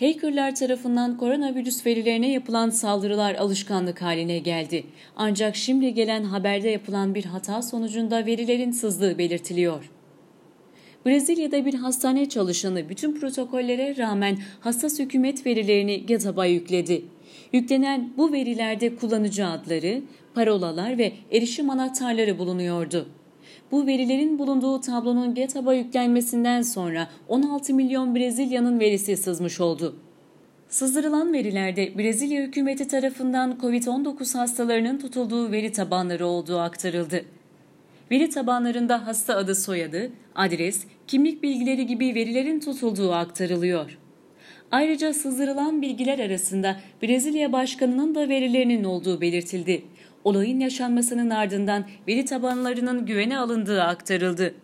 Hackerlar tarafından koronavirüs verilerine yapılan saldırılar alışkanlık haline geldi. Ancak şimdi gelen haberde yapılan bir hata sonucunda verilerin sızdığı belirtiliyor. Brezilya'da bir hastane çalışanı bütün protokollere rağmen hassas hükümet verilerini GitHub'a yükledi. Yüklenen bu verilerde kullanıcı adları, parolalar ve erişim anahtarları bulunuyordu. Bu verilerin bulunduğu tablonun GitHub'a yüklenmesinden sonra 16 milyon Brezilya'nın verisi sızmış oldu. Sızdırılan verilerde Brezilya hükümeti tarafından COVID-19 hastalarının tutulduğu veri tabanları olduğu aktarıldı. Veri tabanlarında hasta adı soyadı, adres, kimlik bilgileri gibi verilerin tutulduğu aktarılıyor. Ayrıca sızdırılan bilgiler arasında Brezilya Başkanı'nın da verilerinin olduğu belirtildi. Olayın yaşanmasının ardından veri tabanlarının güvene alındığı aktarıldı.